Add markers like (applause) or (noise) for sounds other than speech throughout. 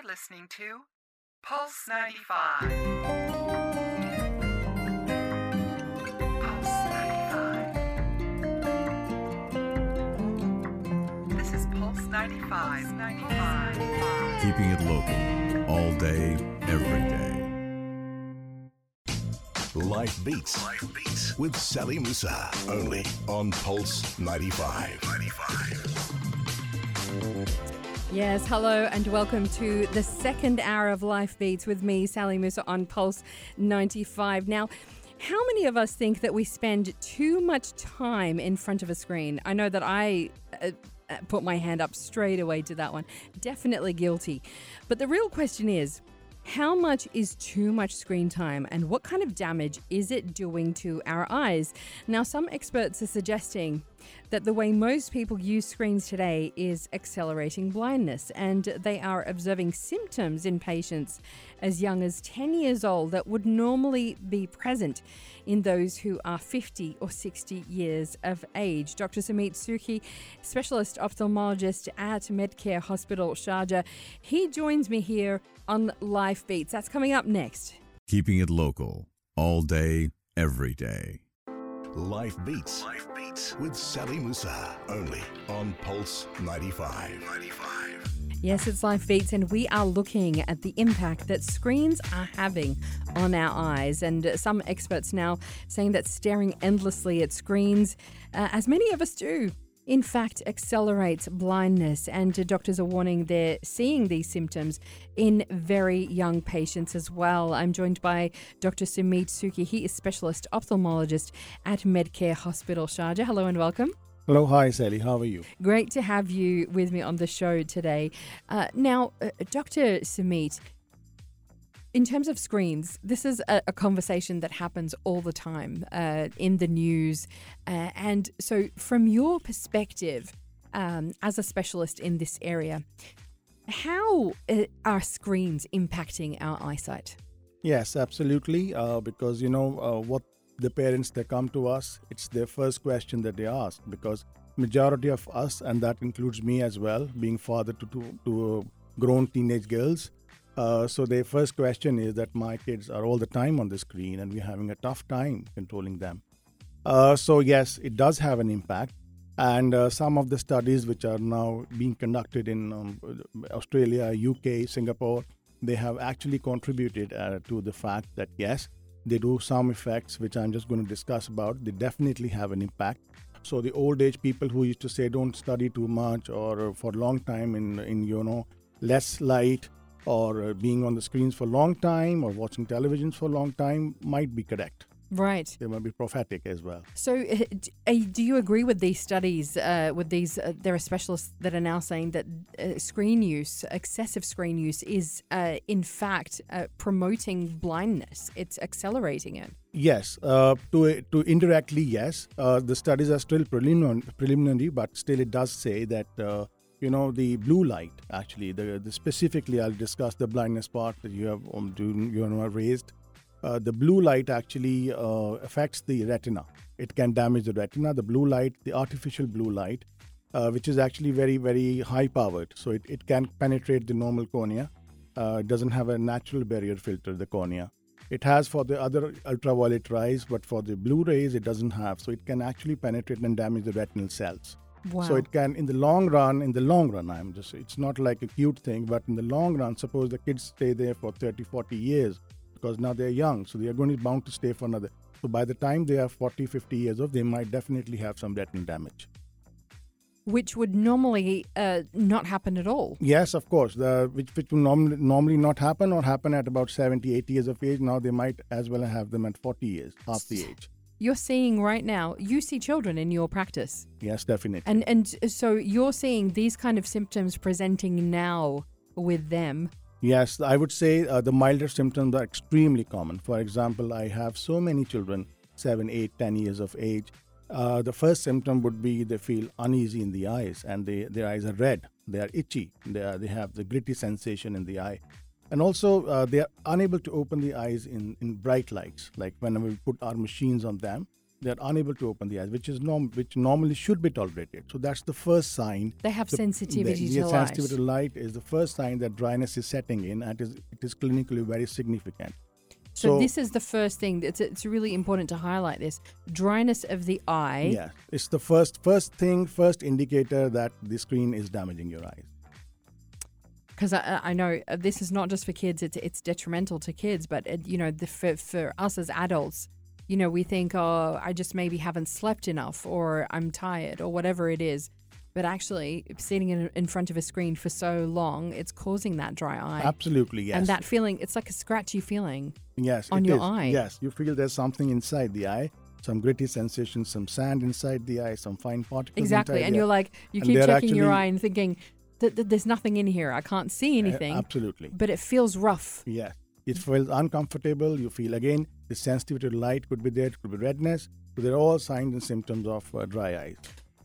You're listening to Pulse 95. Pulse 95. This is Pulse 95. 95. keeping it local all day, every day. Life Beats. Life Beats with Sally Musa. Only on Pulse 95. 95. Yes, hello and welcome to the second hour of Life Beats with me, Sally Musa, on Pulse 95. Now, how many of us think that we spend too much time in front of a screen? I know that I uh, uh, put my hand up straight away to that one. Definitely guilty. But the real question is, how much is too much screen time and what kind of damage is it doing to our eyes? Now, some experts are suggesting that the way most people use screens today is accelerating blindness, and they are observing symptoms in patients as young as 10 years old that would normally be present in those who are 50 or 60 years of age. Dr. Sumit Sukhi, specialist ophthalmologist at Medcare Hospital Sharjah, he joins me here on Life Beats. That's coming up next. Keeping it local all day, every day. Life Beats. Life Beats with Sally Musa. Only on Pulse 95. 95. Yes, it's Life Beats, and we are looking at the impact that screens are having on our eyes. And uh, some experts now saying that staring endlessly at screens, uh, as many of us do, in fact, accelerates blindness. And uh, doctors are warning they're seeing these symptoms in very young patients as well. I'm joined by Dr. Sumit Suki. He is specialist ophthalmologist at Medcare Hospital Sharjah. Hello and welcome. Hello, hi Sally. How are you? Great to have you with me on the show today. Uh, now, uh, Dr. Sumit, in terms of screens, this is a, a conversation that happens all the time uh, in the news. Uh, and so, from your perspective, um, as a specialist in this area, how uh, are screens impacting our eyesight? Yes, absolutely. Uh, because you know uh, what the parents they come to us, it's their first question that they ask because majority of us, and that includes me as well, being father to to, to grown teenage girls. Uh, so their first question is that my kids are all the time on the screen and we're having a tough time controlling them. Uh, so yes, it does have an impact. And uh, some of the studies which are now being conducted in um, Australia, UK, Singapore, they have actually contributed uh, to the fact that yes, they do some effects, which I'm just going to discuss about. They definitely have an impact. So the old age people who used to say don't study too much or for a long time in in you know less light or uh, being on the screens for a long time or watching televisions for a long time might be correct. Right. They might be prophetic as well. So, uh, uh, do you agree with these studies? Uh, with these, uh, there are specialists that are now saying that uh, screen use, excessive screen use, is uh, in fact uh, promoting blindness. It's accelerating it. Yes, uh, to to indirectly yes. Uh, the studies are still preliminary, preliminary, but still it does say that uh, you know the blue light actually. The, the specifically, I'll discuss the blindness part that you have um, you know raised. Uh, the blue light actually uh, affects the retina. It can damage the retina. The blue light, the artificial blue light, uh, which is actually very very high powered, so it, it can penetrate the normal cornea. Uh, it doesn't have a natural barrier filter, the cornea. It has for the other ultraviolet rays, but for the blue rays, it doesn't have. So it can actually penetrate and damage the retinal cells. Wow. So it can, in the long run, in the long run, I'm just, it's not like a cute thing, but in the long run, suppose the kids stay there for 30, 40 years because now they're young. So they are going to be bound to stay for another. So by the time they are 40, 50 years old, they might definitely have some retinal damage. Which would normally uh, not happen at all. Yes, of course. The which, which will normally normally not happen or happen at about 70, 80 years of age. Now they might as well have them at 40 years, half the age. You're seeing right now. You see children in your practice, Yes, definitely. and and so you're seeing these kind of symptoms presenting now with them. Yes, I would say uh, the milder symptoms are extremely common. For example, I have so many children, 7, 8, 10 years of age. Uh, the first symptom would be they feel uneasy in the eyes and they, their eyes are red, they are itchy, they, are, they have the gritty sensation in the eye. And also, uh, they are unable to open the eyes in, in bright lights. Like when we put our machines on them, they're unable to open the eyes, which is norm, which normally should be tolerated. So that's the first sign. They have The- sensitivity the, to the light. sensitivity to light is the first sign that dryness is setting in, and it is, it is clinically very significant. So, this is the first thing. It's it's really important to highlight this dryness of the eye. yeah, it's the first first thing, first indicator that the screen is damaging your eyes. Because I, I know uh, this is not just for kids; it's it's detrimental to kids. But it, you know, the, for for us as adults, you know, we think, oh, I just maybe haven't slept enough, or I'm tired, or whatever it is. But actually, sitting in, in front of a screen for so long, it's causing that dry eye. Absolutely, yes. And that feeling, it's like a scratchy feeling. yes, on your is. eye. Yes, you feel there's something inside the eye, some gritty sensation, some sand inside the eye, some fine particles. Exactly. And you're like, you And keep checking your eye and thinking, that that there's nothing in here. I can't see Uh, anything. absolutely. But it feels rough. Yes. It feels uncomfortable. You feel again the sensitivity to light could be there. It could be redness. So they're all signs and symptoms of uh, dry eyes.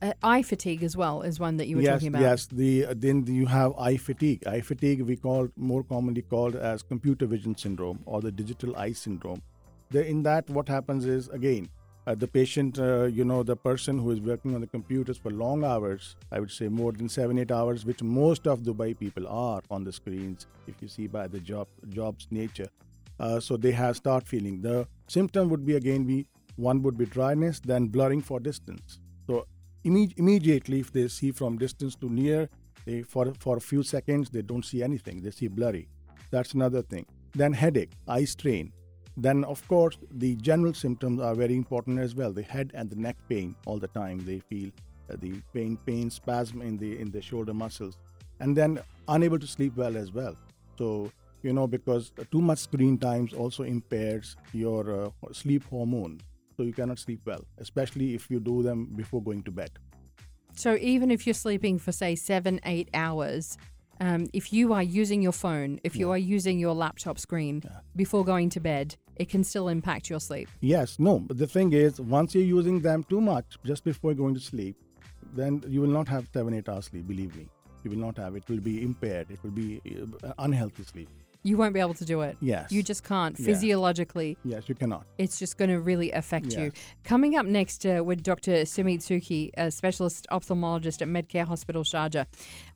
Uh, eye fatigue as well is one that you were yes, talking about. yes. The uh, then you have eye fatigue. Eye fatigue we call more commonly called as computer vision syndrome or the digital eye syndrome. The, in that, what happens is again uh, the patient, uh, you know, the person who is working on the computers for long hours. I would say more than seven, eight hours, which most of Dubai people are on the screens. If you see by the job job's nature, uh, so they have start feeling the symptom would be again be one would be dryness, then blurring for distance. So imme- immediately, if they see from distance to near, they for for a few seconds they don't see anything. They see blurry. That's another thing. Then headache, eye strain. Then of course the general symptoms are very important as well. The head and the neck pain all the time. They feel uh, the pain, pain, spasm in the in the shoulder muscles, and then unable to sleep well as well. So you know because too much screen times also impairs your uh, sleep hormone, so you cannot sleep well, especially if you do them before going to bed. So even if you're sleeping for say seven, eight hours, um, if you are using your phone, if you are using your laptop screen before going to bed, it can still impact your sleep. Yes, no, but the thing is, once you're using them too much just before going to sleep, then you will not have seven, eight hours sleep. Believe me, you will not have. It will be impaired. It will be uh, unhealthy sleep. You won't be able to do it. Yes. You just can't. Physiologically, Yes, you cannot. it's just going to really affect you. Coming up next uh, with Dr. Sumit Suki, a specialist ophthalmologist at Medcare Hospital Sharjah.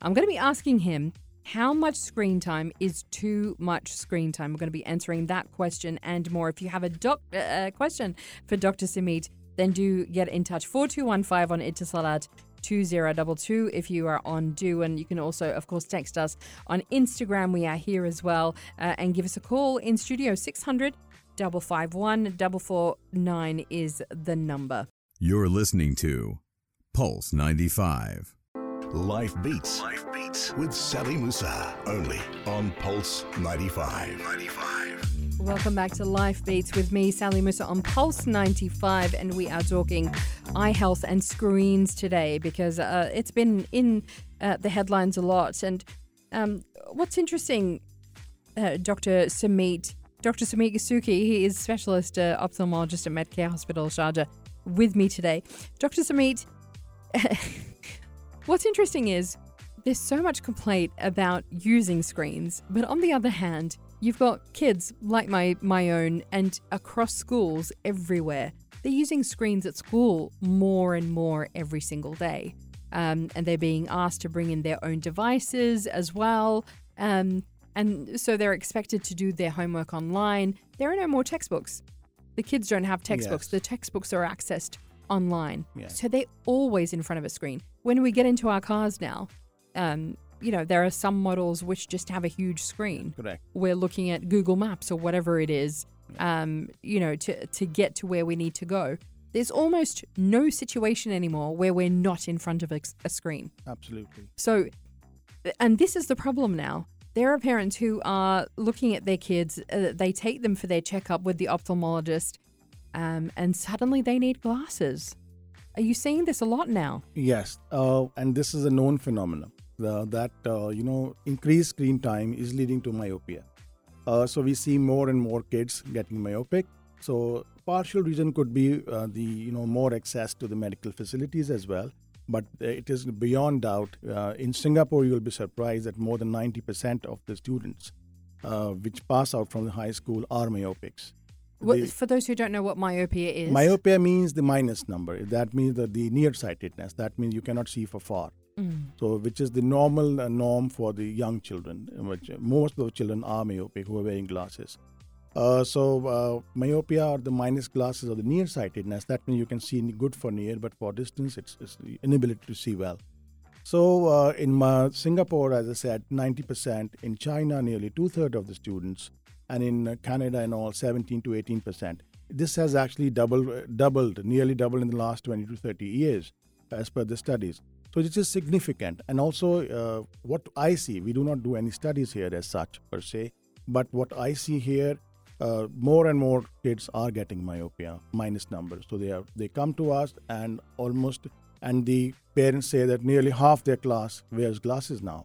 I'm going to be asking him how much screen time is too much screen time. We're going to be answering that question and more. If you have a doc- uh, uh, question for Dr. Sumit, then do get in touch. 4215 on Etisalat 2022 if you are on du and you can also of course text us on instagram we are here as well uh, and give us a call in studio 600 551 449 is the number You're listening to Pulse 95. Life Beats. Life Beats with Sally Musa. Only on Pulse 95. 95. Welcome back to Life Beats with me, Sally Musa, on Pulse 95, and we are talking eye health and screens today because uh, it's been in uh, the headlines a lot. And um, what's interesting, uh, Dr. Samit, Dr. Samit Gasuki, he is specialist uh, ophthalmologist at Medcare Hospital Sharjah, with me today. Dr. Samit, (laughs) what's interesting is there's so much complaint about using screens, but on the other hand, you've got kids like my my own and across schools everywhere. They're using screens at school more and more every single day, um, and they're being asked to bring in their own devices as well. Um, and so they're expected to do their homework online. There are no more textbooks. The kids don't have textbooks. Yes. The textbooks are accessed online. Yeah. So they're always in front of a screen. When we get into our cars now, um, you know, there are some models which just have a huge screen. Correct. We're looking at Google Maps or whatever it is, um, you know, to, to get to where we need to go. There's almost no situation anymore where we're not in front of a, a screen. Absolutely. So, and this is the problem now. There are parents who are looking at their kids, uh, they take them for their checkup with the ophthalmologist, um, and suddenly they need glasses. Are you seeing this a lot now? Yes, uh, and this is a known phenomenon the, that uh, you know increased screen time is leading to myopia. Uh, so we see more and more kids getting myopic. So partial reason could be uh, the you know more access to the medical facilities as well. But it is beyond doubt. Uh, in Singapore, you'll be surprised that more than 90% of the students uh, which pass out from the high school are myopics. What, The- for those who don't know what myopia is, myopia means the minus number. That means that the nearsightedness. That means you cannot see for far. Mm. So, which is the normal uh, norm for the young children. in Which most of the children are myopic who are wearing glasses. Uh, so, uh, myopia or the minus glasses or the nearsightedness. That means you can see good for near, but for distance, it's, it's the inability to see well. So, uh, in my, Singapore, as I said, 90%. In China, nearly two thirds of the students, and in Canada and all, 17 to 18 percent. This has actually doubled, doubled, nearly doubled in the last 20 to 30 years, as per the studies. So this is significant. And also, uh, what I see, we do not do any studies here as such per se, but what I see here, uh, more and more kids are getting myopia minus numbers. So they are they come to us and almost, and the parents say that nearly half their class wears glasses now.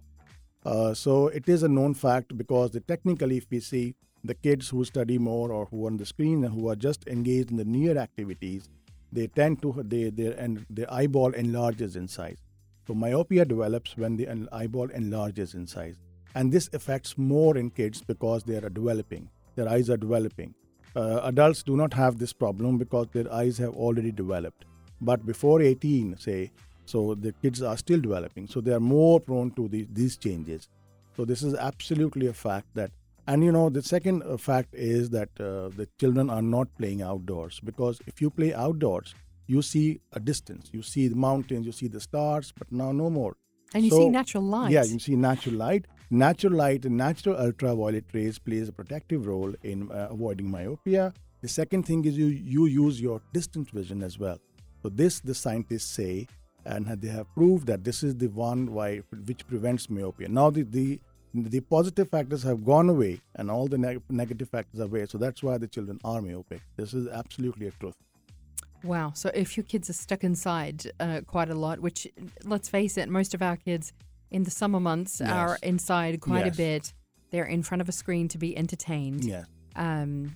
Uh, so it is a known fact because the technically, if we see the kids who study more or who are on the screen and who are just engaged in the near activities, they tend to they their and their eyeball enlarges in size. So myopia develops when the eyeball enlarges in size, and this affects more in kids because they are developing. Their eyes are developing. Uh, adults do not have this problem because their eyes have already developed. But before 18, say, so the kids are still developing, so they are more prone to the, these changes. So this is absolutely a fact that, and you know, the second uh, fact is that uh, the children are not playing outdoors because if you play outdoors, you see a distance, you see the mountains, you see the stars, but now no more. and you So- see natural light. Yeah, you see natural light. Natural light and natural ultraviolet rays plays a protective role in uh, avoiding myopia. The second thing is you you use your distance vision as well. So this the scientists say, and they have proved that this is the one why which prevents myopia. Now the the the positive factors have gone away and all the neg- negative factors are away. So that's why the children are myopic. This is absolutely a truth. Wow. So if your kids are stuck inside uh, quite a lot, which let's face it, most of our kids in the summer months are inside quite Yes. a bit. They're in front of a screen to be entertained. Yeah. Um,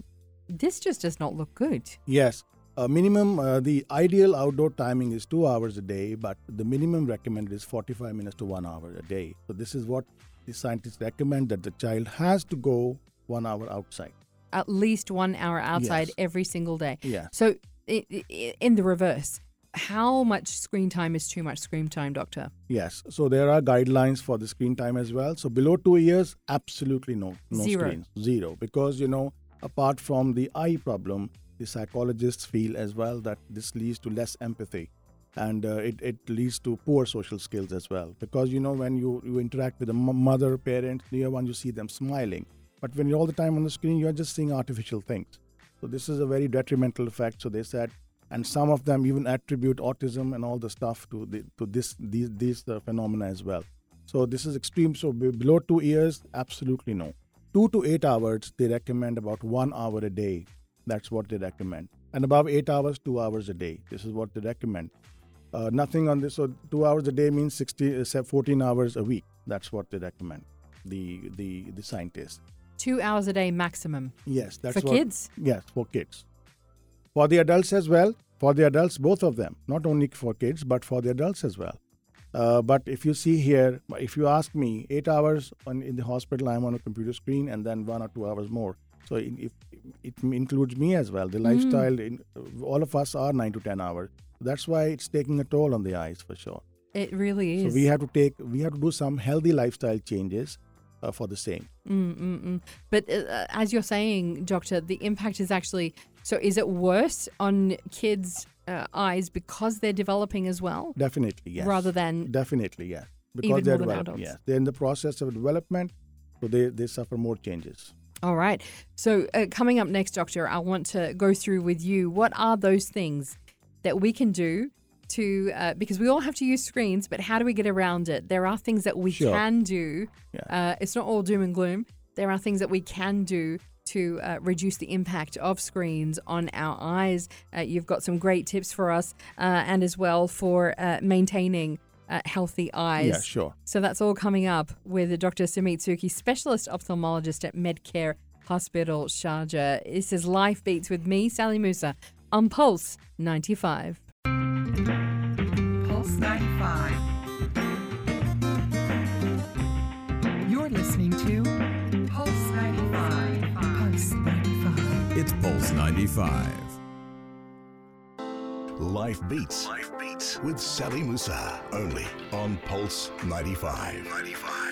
this just does not look good. Yes. Uh, minimum, uh, the ideal outdoor timing is two hours a day, but the minimum recommended is 45 minutes to one hour a day. So, this is what the scientists recommend that the child has to go one hour outside. At least one hour outside Yes. every single day. Yeah. So in the reverse, how much screen time is too much screen time, doctor? Yes. So, there are guidelines for the screen time as well. So, below two years, absolutely no. No Zero. screens. Zero. Because, you know, apart from the eye problem, the psychologists feel as well that this leads to less empathy and uh, it, it leads to poor social skills as well. Because you know when you, you interact with a mother parent near one you see them smiling. But when you're all the time on the screen you're just seeing artificial things. So this is a very detrimental effect so they said. And some of them even attribute autism and all the stuff to the, to this these these uh, phenomena as well. So this is extreme so below 2 years absolutely no. 2 to 8 hours they recommend about 1 hour a day. That's what they recommend. And above eight hours, two hours a day. This is what they recommend. Uh, nothing on this. So two hours a day means 60, uh, 14 hours a week. That's what they recommend. The the the scientists. Two hours a day maximum Yes, that's for what, kids. Yes, for kids. For the adults as well. For the adults, both of them. Not only for kids, but for the adults as well. Uh, but if you see here, if you ask me, eight hours on, in the hospital, I'm on a computer screen, and then one or two hours more. So in, if it includes me as well, the lifestyle, in, all of us are nine to ten hours. That's why it's taking a toll on the eyes for sure. It really is. So we have to take, we have to do some healthy lifestyle changes uh, for the same. Mm-mm-mm. But uh, as you're saying, doctor, the impact is actually so. Is it worse on kids' uh, eyes because they're developing as well, Definitely, yes. rather than Definitely, yes. Because they're developing. Yes, they're in the process of development, so they, they suffer more changes. All right. So, uh, coming up next, Doctor, I want to go through with you what are those things that we can do to, uh, because we all have to use screens, but how do we get around it? There are things that we Sure. can do. Yeah. Uh, it's not all doom and gloom. There are things that we can do to uh, reduce the impact of screens on our eyes. Uh, you've got some great tips for us uh, and as well for uh, maintaining uh, healthy eyes. Yeah, sure. So that's all coming up with Dr. Sumit Suki, specialist ophthalmologist at Medcare Hospital, Sharjah. This is Life Beats with me, Sally Musa, on Pulse 95. Pulse 95. You're listening to Pulse 95. Pulse 95. It's Pulse 95. Life Beats. Life Beats with Sally Musa. Only on Pulse 95. 95.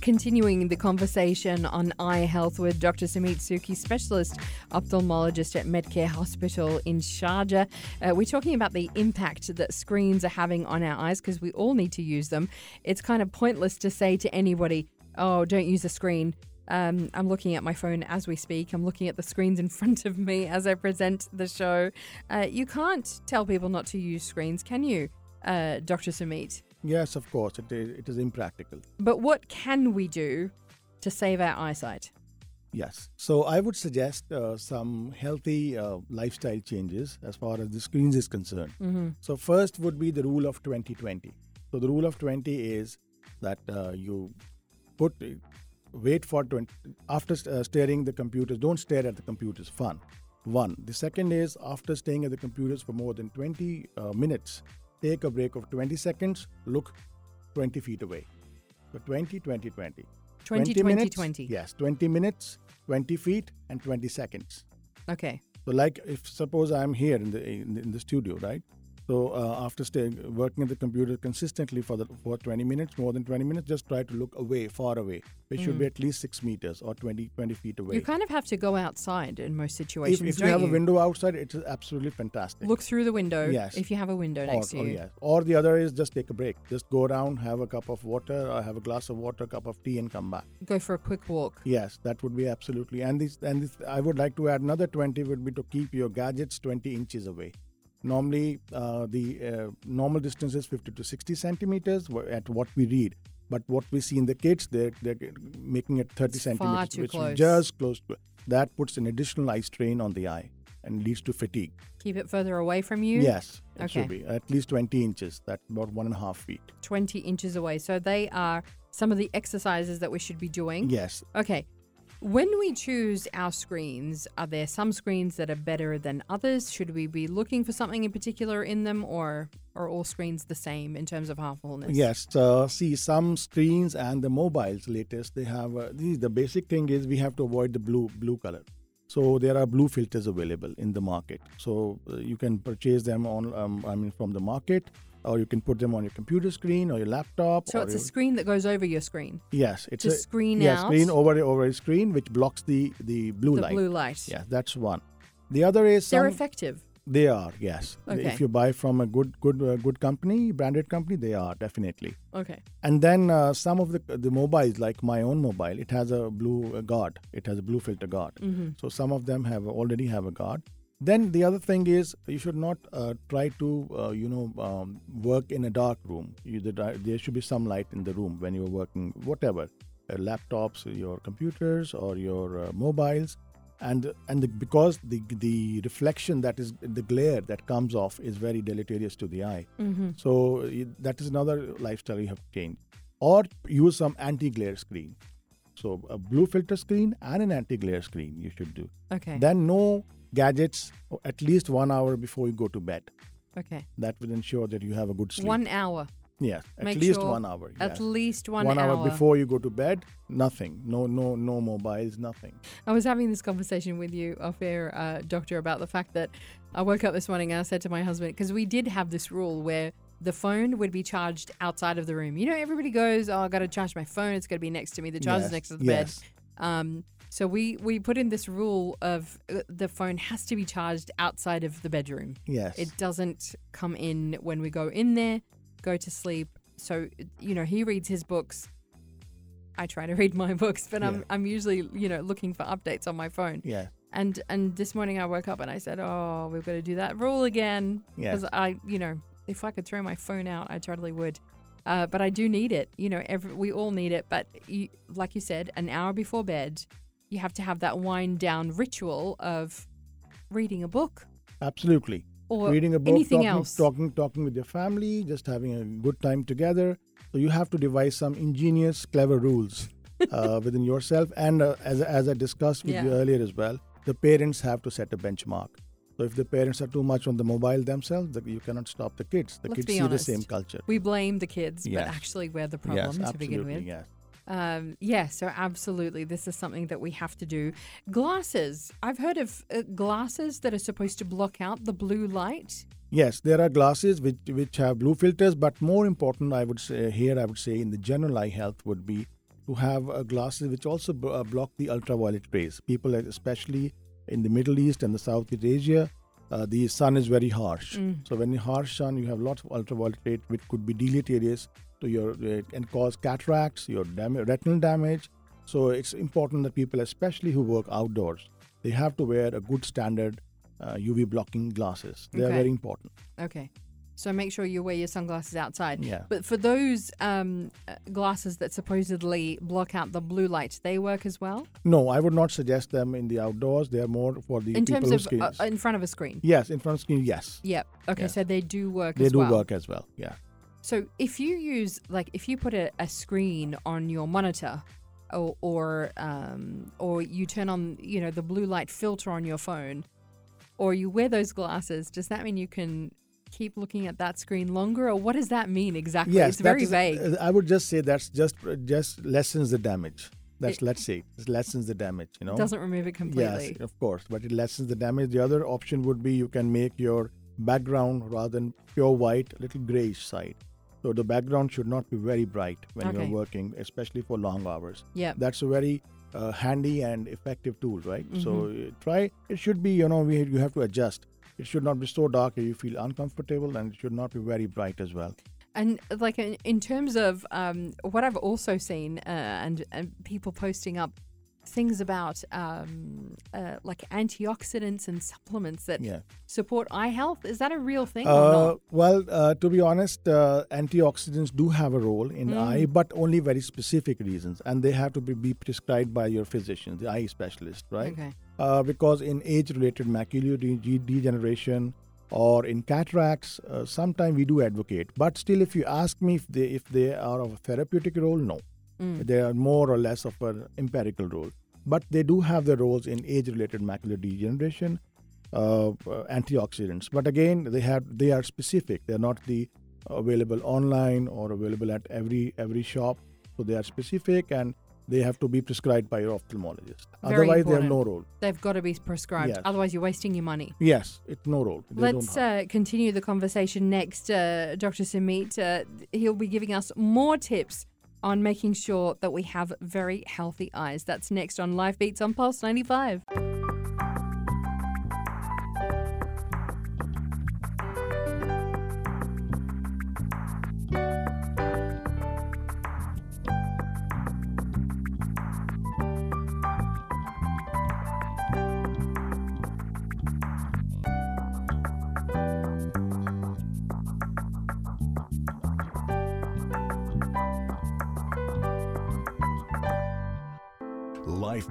Continuing the conversation on eye health with Dr. Samit Suki, specialist ophthalmologist at Medcare Hospital in Sharjah. Uh, we're talking about the impact that screens are having on our eyes because we all need to use them. It's kind of pointless to say to anybody, oh, don't use a screen. Um, I'm looking at my phone as we speak. I'm looking at the screens in (laughs) front of me as I present the show. Uh, you can't tell people not to use screens, can you, uh, Dr. Samit? Yes, of course, it is, it is impractical. But what can we do to save our eyesight? Yes. So I would suggest uh, some healthy uh, lifestyle changes as far as the screens is concerned. Mm-hmm. So first would be the rule of 2020. So the rule of 20 is that uh, you put wait for 20 after uh, staring the computers don't stare at the computers fun one the second is after staying at the computers for more than 20 uh, minutes take a break of 20 seconds look 20 feet away. So 20 20 20 20, 20, minutes? 20. yes 20 minutes 20 feet and 20 seconds. Okay. so like if suppose i'm here in the in the, in the studio right so uh, after staying working at the computer consistently for the for 20 minutes, more than 20 minutes, just try to look away, far away. It should be at least six meters or 20 20 feet away. Mm. You kind of have to go outside in most situations. if you don't have a window outside, it is absolutely fantastic. Look through the window Yes. if you have a window or, next to or you. yes. or the other is just take a break. Just go down, have a cup of water, or have a glass of water, cup of tea, and come back. Go for a quick walk. Yes, that would be absolutely. And this, and this, I would like to add another 20 would be to keep your gadgets 20 inches away. Normally, uh, the uh, normal distance is 50 to 60 centimeters at what we read. But what we see in the kids, they're, they're making it 30 It's centimeters, which close. is just close to That puts an additional eye strain on the eye and leads to fatigue. Keep it further away from you. Yes, it Okay. should be at least 20 inches. That's about one and a half feet. 20 inches away. So they are some of the exercises that we should be doing. Yes, Okay. When we choose our screens, are there some screens that are better than others? Should we be looking for something in particular in them, or are all screens the same in terms of harmfulness? Yes, uh, see some screens and the mobiles latest they have. Uh, the, the basic thing is we have to avoid the blue blue color. So there are blue filters available in the market. So uh, you can purchase them on um, I mean from the market, or you can put them on your computer screen or your laptop. So it's a screen that goes over your screen. yes, it's to a screen yeah, out screen over over a screen which blocks the the blue the light. blue light. Yeah, that's one. The other is They're some, effective. they are yes. Okay. If you buy from a good good uh, good company, branded company, they are definitely. Okay. And then uh, some of the the mobiles, like my own mobile, it has a blue uh, guard. It has a blue filter guard. Mm-hmm. So some of them have already have a guard. Then the other thing is you should not uh, try to uh, you know um, work in a dark room. You, the, there should be some light in the room when you're working, whatever, uh, laptops, your computers, or your uh, mobiles. And and the, because the the reflection that is the glare that comes off is very deleterious to the eye. Mm-hmm. So that is another lifestyle you have to change. Or use some anti-glare screen. So a blue filter screen and an anti-glare screen you should do. Okay. Then no gadgets at least one hour before you go to bed. okay. That will ensure that you have a good sleep. One hour. yes, at Make least sure one hour. At yes. least one, hour. one hour. hour before you go to bed. Nothing. No, no, no mobiles. Nothing. I was having this conversation with you off air, uh, Doctor, about the fact that I woke up this morning and I said to my husband, because we did have this rule where the phone would be charged outside of the room. You know, everybody goes, Oh, I got to charge my phone. It's got to be next to me. The charger's Yes, next to the yes. bed. Um, so we, we put in this rule of uh, the phone has to be charged outside of the bedroom. Yes. It doesn't come in when we go in there, go to sleep. So, you know, he reads his books. I try to (laughs) read my books, but I'm I'm usually, you know, looking for updates on my phone. yeah. And and this morning I woke up and I said, "Oh, we've got to do that rule again." Yeah. Because I, you know, if I could throw my phone out, I totally would. Uh, but I do need it. You know, every, we all need it. But you, like you said, an hour before bed, you have to have that wind down ritual of reading a book Absolutely. or reading a book, anything talking, else. talking, talking with your family, just having a good time together. So you have to devise some ingenious, clever rules (laughs) uh, within yourself. And uh, as as I discussed with you earlier as well, the parents have to set a benchmark. So if the parents are too much on the mobile themselves, the, you cannot stop the kids. The Let's kids see honest. the same culture. We blame the kids, Yes. but actually we're the yes, problem to begin with. yes. Um, yeah, so absolutely, this is something that we have to do. Glasses. I've heard of uh, glasses that are supposed to block out the blue light. Yes, there are glasses which which have blue filters, but more important, I would say here, I would say in the general eye health would be to have uh, glasses which also b- uh, block the ultraviolet rays. People, uh, especially in the Middle East and the Southeast Asia, uh, the sun is very harsh. So when you harsh sun, you have lots of ultraviolet rate which could be deleterious to your uh, and cause cataracts, your dam- retinal damage. So it's important that people, especially who work outdoors, they have to wear a good standard uh, UV blocking glasses. They are very important. Okay. So make sure you wear your sunglasses outside. Yeah. But for those um, uh, glasses that supposedly block out the blue light, they work as well No, I would not suggest them in the outdoors. They are more for the in terms of uh, in front of a screen. yes, in front of screen. Yes, Yep. Okay. Yeah. So they do work. they do well. work as well. Yeah. So if you use like if you put a, a screen on your monitor, or or um, or you turn on you know the blue light filter on your phone, or you wear those glasses, does that mean you can keep looking at that screen longer, or what does that mean exactly? Yes, it's very is- vague. uh, I would just say that's just just lessens the damage. That's It- let's say it lessens the damage. You know. Doesn't remove it completely. Yes, of course, but it lessens the damage. The other option would be you can make your background rather than pure white, a little grayish side. So the background should not be very bright when Okay. you're working, especially for long hours. Yeah. That's a very uh, handy and effective tool, right? So Mm-hmm. uh, try. It should be, you know, we, you have to adjust. It should not be so dark that you feel uncomfortable, and it should not be very bright as well. And like in, in terms of um, what I've also seen, uh, and and people posting up things about um, uh, like antioxidants and supplements that Yeah. support eye health. Is that a real thing or Uh, not? well, uh, to be honest, uh, antioxidants do have a role in Mm. eye, but only very specific reasons, and they have to be, be prescribed by your physician, the eye specialist, right? Okay. Uh, because in age-related macular de- de- degeneration or in cataracts, uh, sometimes we do advocate. But still, if you ask me if they if they are of a therapeutic role, no, Mm. they are more or less of an empirical role. But they do have their roles in age-related macular degeneration, uh, uh, antioxidants. But again, they have they are specific. They are not the available online or available at every every shop. So they are specific and they have to be prescribed by your ophthalmologist. Very Otherwise, they have no role. They've got to be prescribed. Yes. Otherwise, you're wasting your money. Yes, it's no role. They Let's uh, continue the conversation next. Uh, Dr. Samit, uh, he'll be giving us more tips on making sure that we have very healthy eyes. That's next on Life Beats on Pulse 95.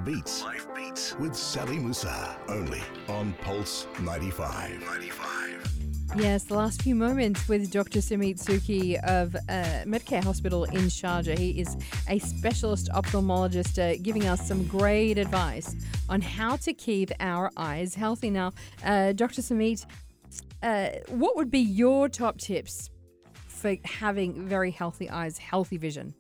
Beats. Life Beats with Sally Musa. Only on Pulse 95. 95. Yes, the last few moments with Dr. Sumit Suki of uh, Medcare Hospital in Sharjah. He is a specialist ophthalmologist uh, giving us some great advice on how to keep our eyes healthy. Now, uh, Dr. Sumit, uh, what would be your top tips for having very healthy eyes, healthy vision?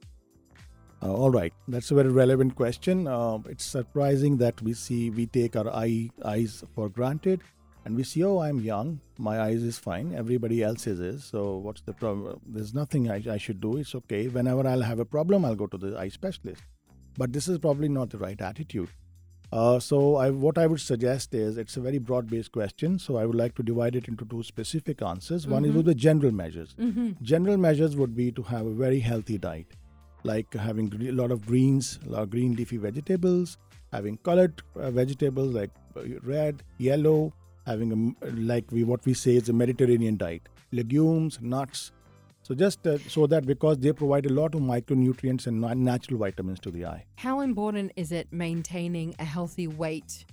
Uh, all right, that's a very relevant question. Uh, it's surprising that we see we take our eye eyes for granted, and we see, oh, I'm young, my eyes is fine, everybody else's is. So what's the problem? There's nothing I, I should do. It's okay. Whenever I'll have a problem, I'll go to the eye specialist. But this is probably not the right attitude. Uh, so I, what I would suggest is it's a very broad-based question. So I would like to divide it into two specific answers. One is with the general measures. General measures would be to have a very healthy diet like having a lot of greens, a lot of green leafy vegetables, having colored uh, vegetables like uh, red, yellow, having a like we what we say is a Mediterranean diet, legumes, nuts. So just uh, so that because they provide a lot of micronutrients and natural vitamins to the eye. How important is it maintaining a healthy weight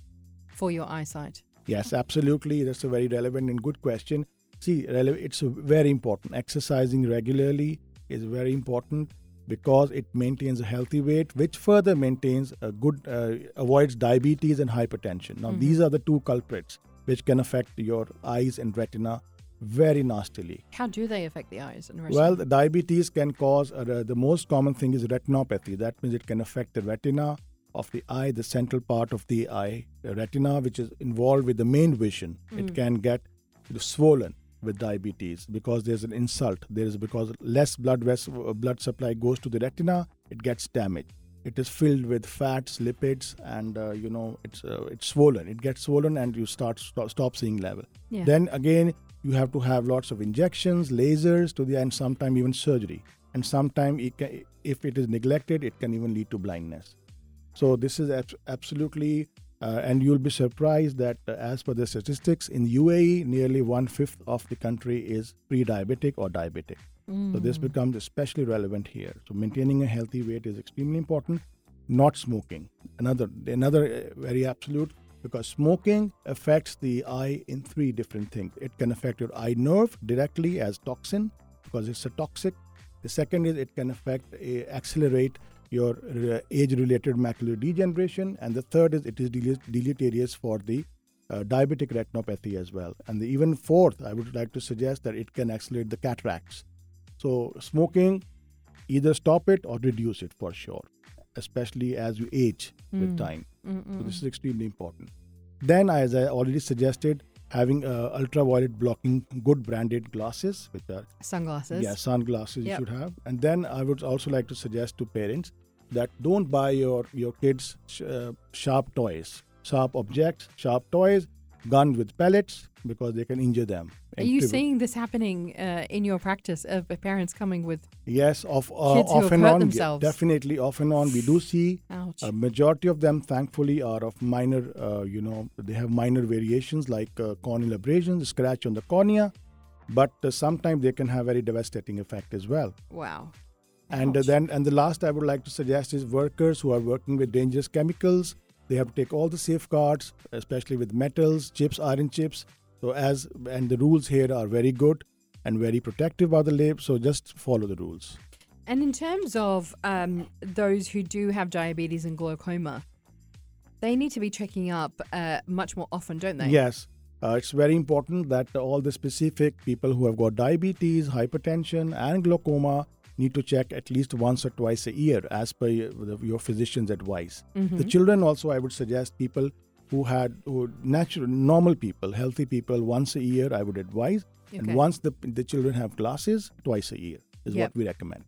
for your eyesight? Yes, absolutely. That's a very relevant and good question. See, it's very important. Exercising regularly is very important because it maintains a healthy weight, which further maintains a good, uh, avoids diabetes and hypertension. Now, these are the two culprits which can affect your eyes and retina very nastily. How do they affect the eyes and retina? Well, the diabetes can cause uh, the most common thing is retinopathy. That means it can affect the retina of the eye, the central part of the eye, the retina, which is involved with the main vision. It can get swollen with diabetes because there's an insult. There is because less blood ves- uh, blood supply goes to the retina, it gets damaged. It is filled with fats, lipids, and uh, you know it's uh, it's swollen. It gets swollen, and you start stop, stop seeing level. Yeah. Then again, you have to have lots of injections, lasers to the and sometimes even surgery. And sometimes it can, if it is neglected, it can even lead to blindness. So this is abs- absolutely, uh, and you'll be surprised that uh, as per the statistics in UAE, nearly one fifth of the country is pre-diabetic or diabetic. So this becomes especially relevant here. So maintaining a healthy weight is extremely important. Not smoking, another another uh, very absolute because smoking affects the eye in three different things. It can affect your eye nerve directly as toxin because it's a toxic. The second is it can affect uh, accelerate your uh, age-related macular degeneration, and the third is it is dele- deleterious for the uh, diabetic retinopathy as well. And the even fourth, I would like to suggest that it can accelerate the cataracts. So smoking, either stop it or reduce it for sure, especially as you age with time. So this is extremely important. Then, as I already suggested, having uh, ultraviolet blocking good branded glasses, which are Sunglasses. yeah, sunglasses Yep. you should have. And then I would also like to suggest to parents that don't buy your your kids sh- uh, sharp toys, sharp objects, sharp toys, guns with pellets because they can injure them. Are you seeing this happening uh, in your practice of parents coming with Yes, of uh, off and on, themselves. definitely off and on. We do see ouch? a majority of them, thankfully, are of minor. Uh, you know, they have minor variations like uh, corneal abrasions, scratch on the cornea, but uh, sometimes they can have very devastating effect as well. wow. And uh, then, and the last I would like to suggest is workers who are working with dangerous chemicals. They have to take all the safeguards, especially with metals, chips, iron chips. So as and the rules here are very good and very protective of the lab. So just follow the rules. And in terms of um, those who do have diabetes and glaucoma, they need to be checking up uh, much more often, don't they? Yes, uh, it's very important that all the specific people who have got diabetes, hypertension, and glaucoma need to check at least once or twice a year, as per your, physician's advice. Mm-hmm. The children also, I would suggest people who had who natural, normal people, healthy people, once a year, I would advise. Okay. And once the the children have glasses, twice a year is Yep. what we recommend.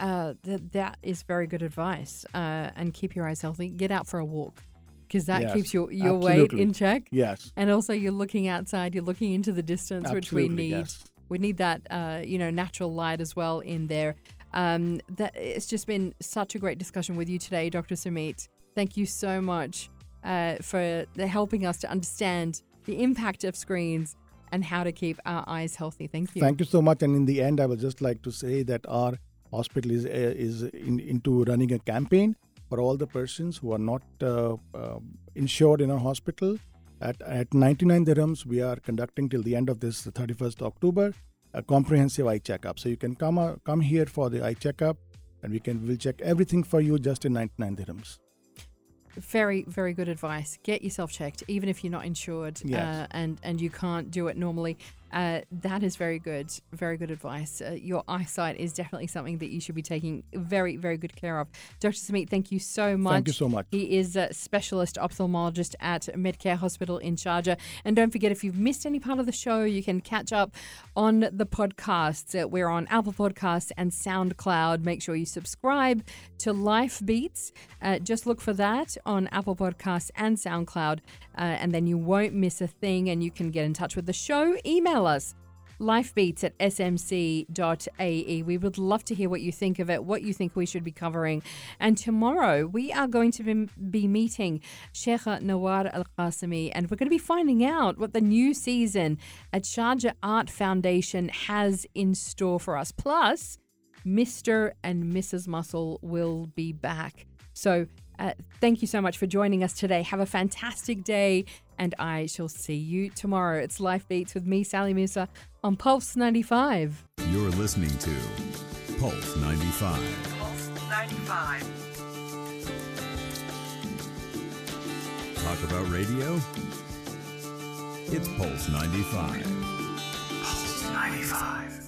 Uh, th- that is very good advice. Uh, and keep your eyes healthy. Get out for a walk because that Yes, keeps your, your weight in check. Yes, And also, you're looking outside, you're looking into the distance, which we need. yes. We need that, uh, you know, natural light as well in there. Um, that it's just been such a great discussion with you today, Dr. Sumit. Thank you so much uh, for helping us to understand the impact of screens and how to keep our eyes healthy. Thank you. Thank you so much. And in the end, I would just like to say that our hospital is uh, is in, into running a campaign for all the persons who are not uh, uh, insured in our hospital. At, at 99 dirhams, we are conducting till the end of this 31st October a comprehensive eye checkup. So you can come uh, come here for the eye checkup, and we can we'll check everything for you just in 99 dirhams. very very good advice get yourself checked even if you're not insured Yes. uh, and and you can't do it normally uh, that is very good very good advice. Uh, your eyesight is definitely something that you should be taking very very good care of. Dr Samit thank you so much Thank you so much. he is a specialist ophthalmologist at medcare hospital in sharjah. And don't forget if you've missed any part of the show you can catch up on the podcasts. Uh, we're on apple podcasts and soundcloud. Make sure you subscribe to life beats. Uh, just look for that on apple podcasts and soundcloud. Uh, and then you won't miss a thing and you can get in touch with the show. Email us lifebeats at smc.ae. We would love to hear what you think of it, what you think we should be covering. And tomorrow we are going to be, be meeting Sheikh Nawar Al Qasimi and we're going to be finding out what the new season at Sharjah Art Foundation has in store for us. Plus, Mr. and Mrs. Muscle will be back. So, uh, thank you so much for joining us today. Have a fantastic day, and I shall see you tomorrow. It's Life Beats with me, Sally Musa, on Pulse 95. You're listening to Pulse 95. Pulse 95. Talk about radio? It's Pulse 95. Pulse 95.